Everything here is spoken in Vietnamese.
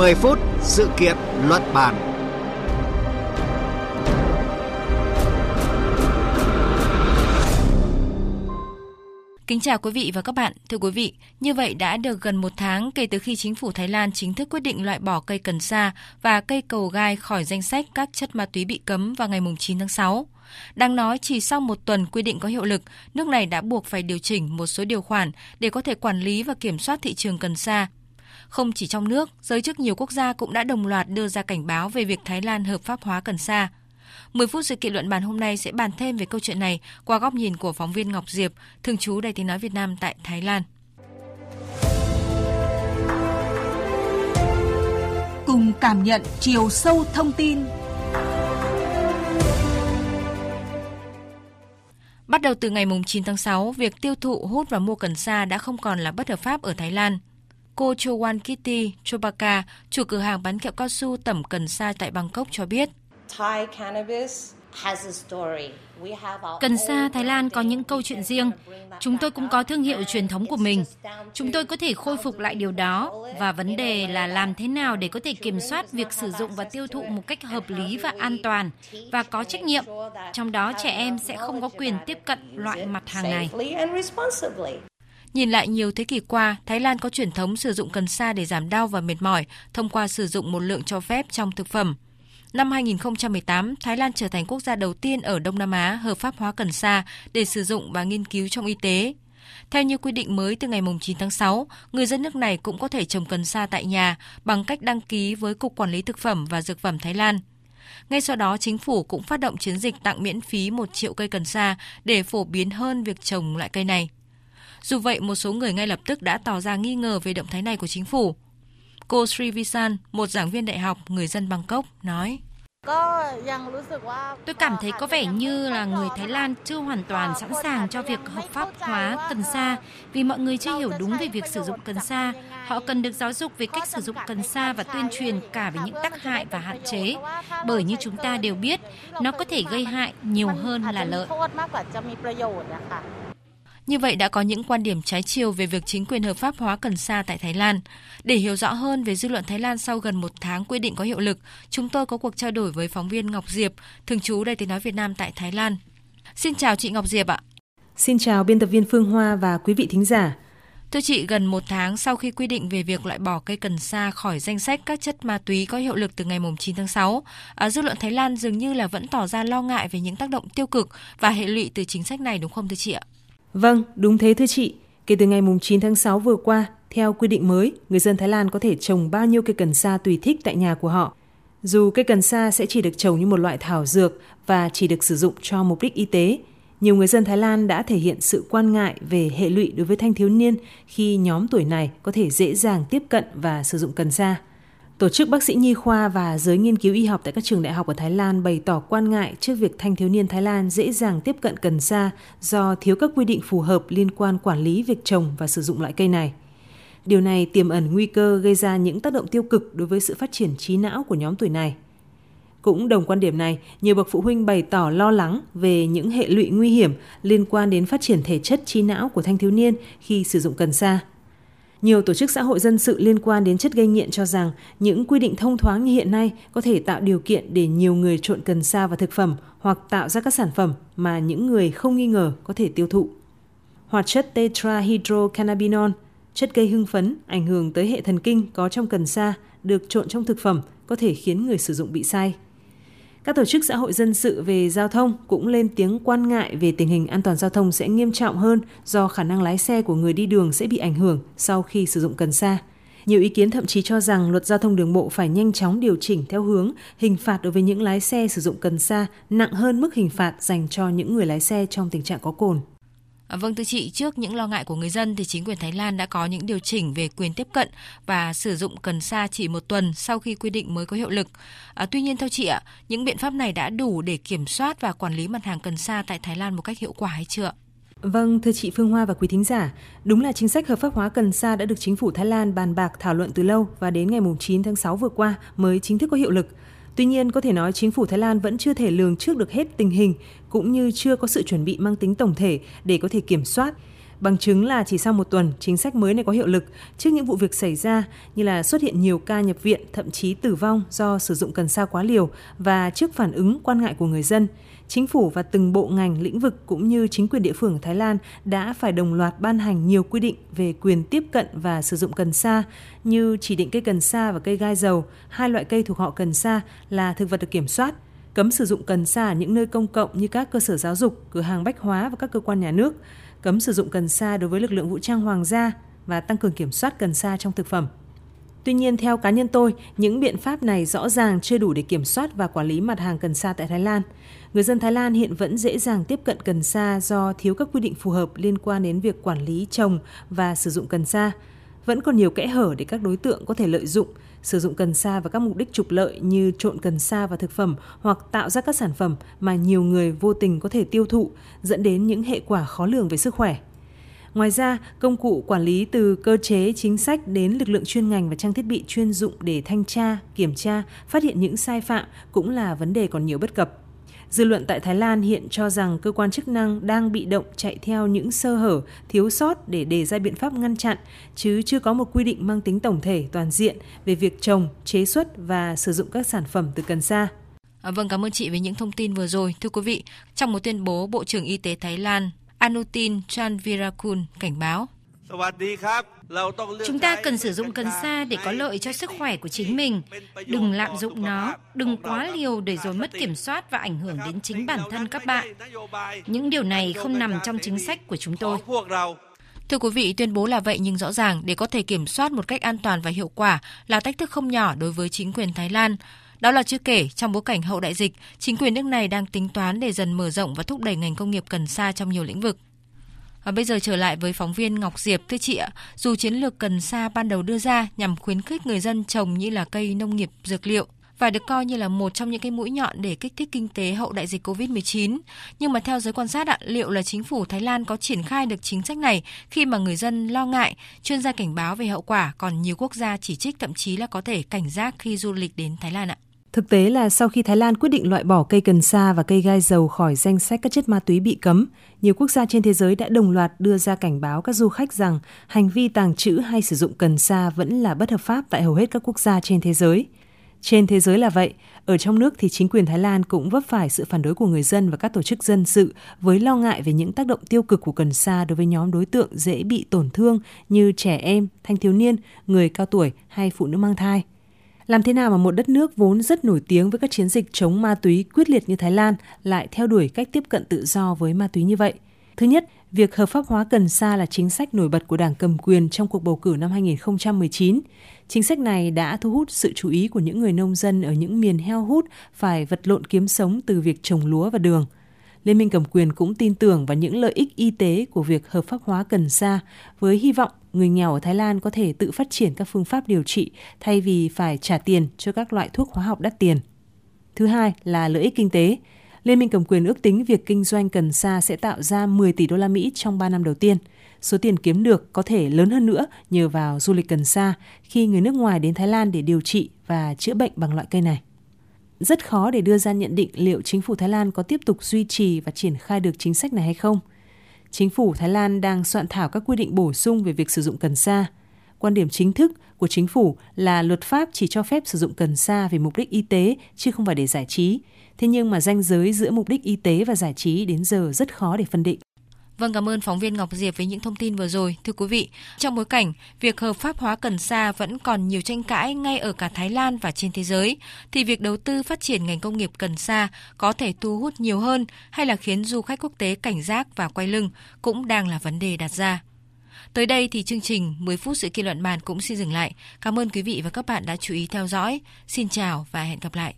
10 phút sự kiện luận bàn. Kính chào quý vị và các bạn. Thưa quý vị, như vậy đã được gần một tháng kể từ khi chính phủ Thái Lan chính thức quyết định loại bỏ cây cần sa và cây cầu gai khỏi danh sách các chất ma túy bị cấm vào ngày 9 tháng 6. Đang nói chỉ sau một tuần quy định có hiệu lực, nước này đã buộc phải điều chỉnh một số điều khoản để có thể quản lý và kiểm soát thị trường cần sa. Không chỉ trong nước, giới chức nhiều quốc gia cũng đã đồng loạt đưa ra cảnh báo về việc Thái Lan hợp pháp hóa cần sa. 10 phút sự kiện luận bàn hôm nay sẽ bàn thêm về câu chuyện này qua góc nhìn của phóng viên Ngọc Diệp, thường trú Đài Tiếng Nói Việt Nam tại Thái Lan. Cùng cảm nhận chiều sâu thông tin Bắt đầu từ ngày 9 tháng 6, việc tiêu thụ, hút và mua cần sa đã không còn là bất hợp pháp ở Thái Lan. Cô Chowan Kitty Chobaka, chủ cửa hàng bán kẹo cao su tẩm cần sa tại Bangkok cho biết. Thai cannabis Cần sa Thái Lan có những câu chuyện riêng. Chúng tôi cũng có thương hiệu truyền thống của mình. Chúng tôi có thể khôi phục lại điều đó và vấn đề là làm thế nào để có thể kiểm soát việc sử dụng và tiêu thụ một cách hợp lý và an toàn và có trách nhiệm. Trong đó trẻ em sẽ không có quyền tiếp cận loại mặt hàng này. Nhìn lại nhiều thế kỷ qua, Thái Lan có truyền thống sử dụng cần sa để giảm đau và mệt mỏi thông qua sử dụng một lượng cho phép trong thực phẩm. Năm 2018, Thái Lan trở thành quốc gia đầu tiên ở Đông Nam Á hợp pháp hóa cần sa để sử dụng và nghiên cứu trong y tế. Theo như quy định mới từ ngày 9 tháng 6, người dân nước này cũng có thể trồng cần sa tại nhà bằng cách đăng ký với Cục Quản lý Thực phẩm và Dược phẩm Thái Lan. Ngay sau đó, chính phủ cũng phát động chiến dịch tặng miễn phí 1 triệu cây cần sa để phổ biến hơn việc trồng loại cây này. Dù vậy, một số người ngay lập tức đã tỏ ra nghi ngờ về động thái này của chính phủ. Cô Sri Visan, một giảng viên đại học người dân Bangkok, nói. Tôi cảm thấy có vẻ như là người Thái Lan chưa hoàn toàn sẵn sàng cho việc hợp pháp hóa cần sa vì mọi người chưa hiểu đúng về việc sử dụng cần sa. Họ cần được giáo dục về cách sử dụng cần sa và tuyên truyền cả về những tác hại và hạn chế. Bởi như chúng ta đều biết, nó có thể gây hại nhiều hơn là lợi. Như vậy đã có những quan điểm trái chiều về việc chính quyền hợp pháp hóa cần sa tại Thái Lan. Để hiểu rõ hơn về dư luận Thái Lan sau gần một tháng quy định có hiệu lực, chúng tôi có cuộc trao đổi với phóng viên Ngọc Diệp, thường trú Đài Tiếng Nói Việt Nam tại Thái Lan. Xin chào chị Ngọc Diệp ạ. Xin chào biên tập viên Phương Hoa và quý vị thính giả. Thưa chị, gần một tháng sau khi quy định về việc loại bỏ cây cần sa khỏi danh sách các chất ma túy có hiệu lực từ ngày 9 tháng 6, à, dư luận Thái Lan dường như là vẫn tỏ ra lo ngại về những tác động tiêu cực và hệ lụy từ chính sách này đúng không thưa chị ạ? Vâng, đúng thế thưa chị. Kể từ ngày 9 tháng 6 vừa qua, theo quy định mới, người dân Thái Lan có thể trồng bao nhiêu cây cần sa tùy thích tại nhà của họ. Dù cây cần sa sẽ chỉ được trồng như một loại thảo dược và chỉ được sử dụng cho mục đích y tế, nhiều người dân Thái Lan đã thể hiện sự quan ngại về hệ lụy đối với thanh thiếu niên khi nhóm tuổi này có thể dễ dàng tiếp cận và sử dụng cần sa. Tổ chức bác sĩ nhi khoa và giới nghiên cứu y học tại các trường đại học ở Thái Lan bày tỏ quan ngại trước việc thanh thiếu niên Thái Lan dễ dàng tiếp cận cần sa do thiếu các quy định phù hợp liên quan quản lý việc trồng và sử dụng loại cây này. Điều này tiềm ẩn nguy cơ gây ra những tác động tiêu cực đối với sự phát triển trí não của nhóm tuổi này. Cũng đồng quan điểm này, nhiều bậc phụ huynh bày tỏ lo lắng về những hệ lụy nguy hiểm liên quan đến phát triển thể chất trí não của thanh thiếu niên khi sử dụng cần sa. Nhiều tổ chức xã hội dân sự liên quan đến chất gây nghiện cho rằng những quy định thông thoáng như hiện nay có thể tạo điều kiện để nhiều người trộn cần sa vào thực phẩm hoặc tạo ra các sản phẩm mà những người không nghi ngờ có thể tiêu thụ. Hoạt chất tetrahydrocannabinol, chất gây hưng phấn, ảnh hưởng tới hệ thần kinh có trong cần sa, được trộn trong thực phẩm có thể khiến người sử dụng bị say. Các tổ chức xã hội dân sự về giao thông cũng lên tiếng quan ngại về tình hình an toàn giao thông sẽ nghiêm trọng hơn do khả năng lái xe của người đi đường sẽ bị ảnh hưởng sau khi sử dụng cần sa. Nhiều ý kiến thậm chí cho rằng luật giao thông đường bộ phải nhanh chóng điều chỉnh theo hướng hình phạt đối với những lái xe sử dụng cần sa nặng hơn mức hình phạt dành cho những người lái xe trong tình trạng có cồn. À, vâng thưa chị, trước những lo ngại của người dân thì chính quyền Thái Lan đã có những điều chỉnh về quyền tiếp cận và sử dụng cần sa chỉ một tuần sau khi quy định mới có hiệu lực. À, tuy nhiên theo chị ạ, những biện pháp này đã đủ để kiểm soát và quản lý mặt hàng cần sa tại Thái Lan một cách hiệu quả hay chưa? Vâng, thưa chị Phương Hoa và quý thính giả, đúng là chính sách hợp pháp hóa cần sa đã được chính phủ Thái Lan bàn bạc thảo luận từ lâu và đến ngày 9 tháng 6 vừa qua mới chính thức có hiệu lực. Tuy nhiên, có thể nói chính phủ Thái Lan vẫn chưa thể lường trước được hết tình hình cũng như chưa có sự chuẩn bị mang tính tổng thể để có thể kiểm soát. Bằng chứng là chỉ sau một tuần, chính sách mới này có hiệu lực trước những vụ việc xảy ra như là xuất hiện nhiều ca nhập viện, thậm chí tử vong do sử dụng cần sa quá liều và trước phản ứng quan ngại của người dân. Chính phủ và từng bộ ngành, lĩnh vực cũng như chính quyền địa phương ở Thái Lan đã phải đồng loạt ban hành nhiều quy định về quyền tiếp cận và sử dụng cần sa như chỉ định cây cần sa và cây gai dầu, hai loại cây thuộc họ cần sa là thực vật được kiểm soát – cấm sử dụng cần sa ở những nơi công cộng như các cơ sở giáo dục, cửa hàng bách hóa và các cơ quan nhà nước, cấm sử dụng cần sa đối với lực lượng vũ trang hoàng gia và tăng cường kiểm soát cần sa trong thực phẩm. Tuy nhiên, theo cá nhân tôi, những biện pháp này rõ ràng chưa đủ để kiểm soát và quản lý mặt hàng cần sa tại Thái Lan. Người dân Thái Lan hiện vẫn dễ dàng tiếp cận cần sa do thiếu các quy định phù hợp liên quan đến việc quản lý trồng và sử dụng cần sa. Vẫn còn nhiều kẽ hở để các đối tượng có thể lợi dụng, sử dụng cần sa vào các mục đích trục lợi như trộn cần sa vào thực phẩm hoặc tạo ra các sản phẩm mà nhiều người vô tình có thể tiêu thụ, dẫn đến những hệ quả khó lường về sức khỏe. Ngoài ra, công cụ quản lý từ cơ chế chính sách đến lực lượng chuyên ngành và trang thiết bị chuyên dụng để thanh tra, kiểm tra, phát hiện những sai phạm cũng là vấn đề còn nhiều bất cập. Dư luận tại Thái Lan hiện cho rằng cơ quan chức năng đang bị động chạy theo những sơ hở, thiếu sót để đề ra biện pháp ngăn chặn, chứ chưa có một quy định mang tính tổng thể toàn diện về việc trồng, chế xuất và sử dụng các sản phẩm từ cần sa. À, vâng, cảm ơn chị với những thông tin vừa rồi. Thưa quý vị, trong một tuyên bố, Bộ trưởng Y tế Thái Lan Anutin Chanvirakul cảnh báo. Chúng ta cần sử dụng cần sa để có lợi cho sức khỏe của chính mình. Đừng lạm dụng nó, đừng quá liều để rồi mất kiểm soát và ảnh hưởng đến chính bản thân các bạn. Những điều này không nằm trong chính sách của chúng tôi. Thưa quý vị, tuyên bố là vậy nhưng rõ ràng để có thể kiểm soát một cách an toàn và hiệu quả là thách thức không nhỏ đối với chính quyền Thái Lan. Đó là chưa kể, trong bối cảnh hậu đại dịch, chính quyền nước này đang tính toán để dần mở rộng và thúc đẩy ngành công nghiệp cần sa trong nhiều lĩnh vực. Và bây giờ trở lại với phóng viên Ngọc Diệp. Thưa chị ạ, dù chiến lược cần sa ban đầu đưa ra nhằm khuyến khích người dân trồng như là cây nông nghiệp dược liệu, và được coi như là một trong những cái mũi nhọn để kích thích kinh tế hậu đại dịch Covid-19. Nhưng mà theo giới quan sát ạ, liệu là chính phủ Thái Lan có triển khai được chính sách này khi mà người dân lo ngại, chuyên gia cảnh báo về hậu quả, còn nhiều quốc gia chỉ trích thậm chí là có thể cảnh giác khi du lịch đến Thái Lan ạ? Thực tế là sau khi Thái Lan quyết định loại bỏ cây cần sa và cây gai dầu khỏi danh sách các chất ma túy bị cấm, nhiều quốc gia trên thế giới đã đồng loạt đưa ra cảnh báo các du khách rằng hành vi tàng trữ hay sử dụng cần sa vẫn là bất hợp pháp tại hầu hết các quốc gia trên thế giới. Trên thế giới là vậy, ở trong nước thì chính quyền Thái Lan cũng vấp phải sự phản đối của người dân và các tổ chức dân sự với lo ngại về những tác động tiêu cực của cần sa đối với nhóm đối tượng dễ bị tổn thương như trẻ em, thanh thiếu niên, người cao tuổi hay phụ nữ mang thai. Làm thế nào mà một đất nước vốn rất nổi tiếng với các chiến dịch chống ma túy quyết liệt như Thái Lan lại theo đuổi cách tiếp cận tự do với ma túy như vậy? Thứ nhất, việc hợp pháp hóa cần sa là chính sách nổi bật của Đảng cầm quyền trong cuộc bầu cử năm 2019. Chính sách này đã thu hút sự chú ý của những người nông dân ở những miền heo hút phải vật lộn kiếm sống từ việc trồng lúa và đường – Liên minh cầm quyền cũng tin tưởng vào những lợi ích y tế của việc hợp pháp hóa cần sa, với hy vọng người nghèo ở Thái Lan có thể tự phát triển các phương pháp điều trị thay vì phải trả tiền cho các loại thuốc hóa học đắt tiền. Thứ hai là lợi ích kinh tế. Liên minh cầm quyền ước tính việc kinh doanh cần sa sẽ tạo ra 10 tỷ đô la Mỹ trong 3 năm đầu tiên. Số tiền kiếm được có thể lớn hơn nữa nhờ vào du lịch cần sa khi người nước ngoài đến Thái Lan để điều trị và chữa bệnh bằng loại cây này rất khó để đưa ra nhận định liệu chính phủ Thái Lan có tiếp tục duy trì và triển khai được chính sách này hay không. Chính phủ Thái Lan đang soạn thảo các quy định bổ sung về việc sử dụng cần sa. Quan điểm chính thức của chính phủ là luật pháp chỉ cho phép sử dụng cần sa vì mục đích y tế, chứ không phải để giải trí. Thế nhưng mà ranh giới giữa mục đích y tế và giải trí đến giờ rất khó để phân định. Vâng, cảm ơn phóng viên Ngọc Diệp với những thông tin vừa rồi. Thưa quý vị, trong bối cảnh việc hợp pháp hóa cần sa vẫn còn nhiều tranh cãi ngay ở cả Thái Lan và trên thế giới, thì việc đầu tư phát triển ngành công nghiệp cần sa có thể thu hút nhiều hơn hay là khiến du khách quốc tế cảnh giác và quay lưng cũng đang là vấn đề đặt ra. Tới đây thì chương trình 10 phút sự kiện luận bàn cũng xin dừng lại. Cảm ơn quý vị và các bạn đã chú ý theo dõi. Xin chào và hẹn gặp lại.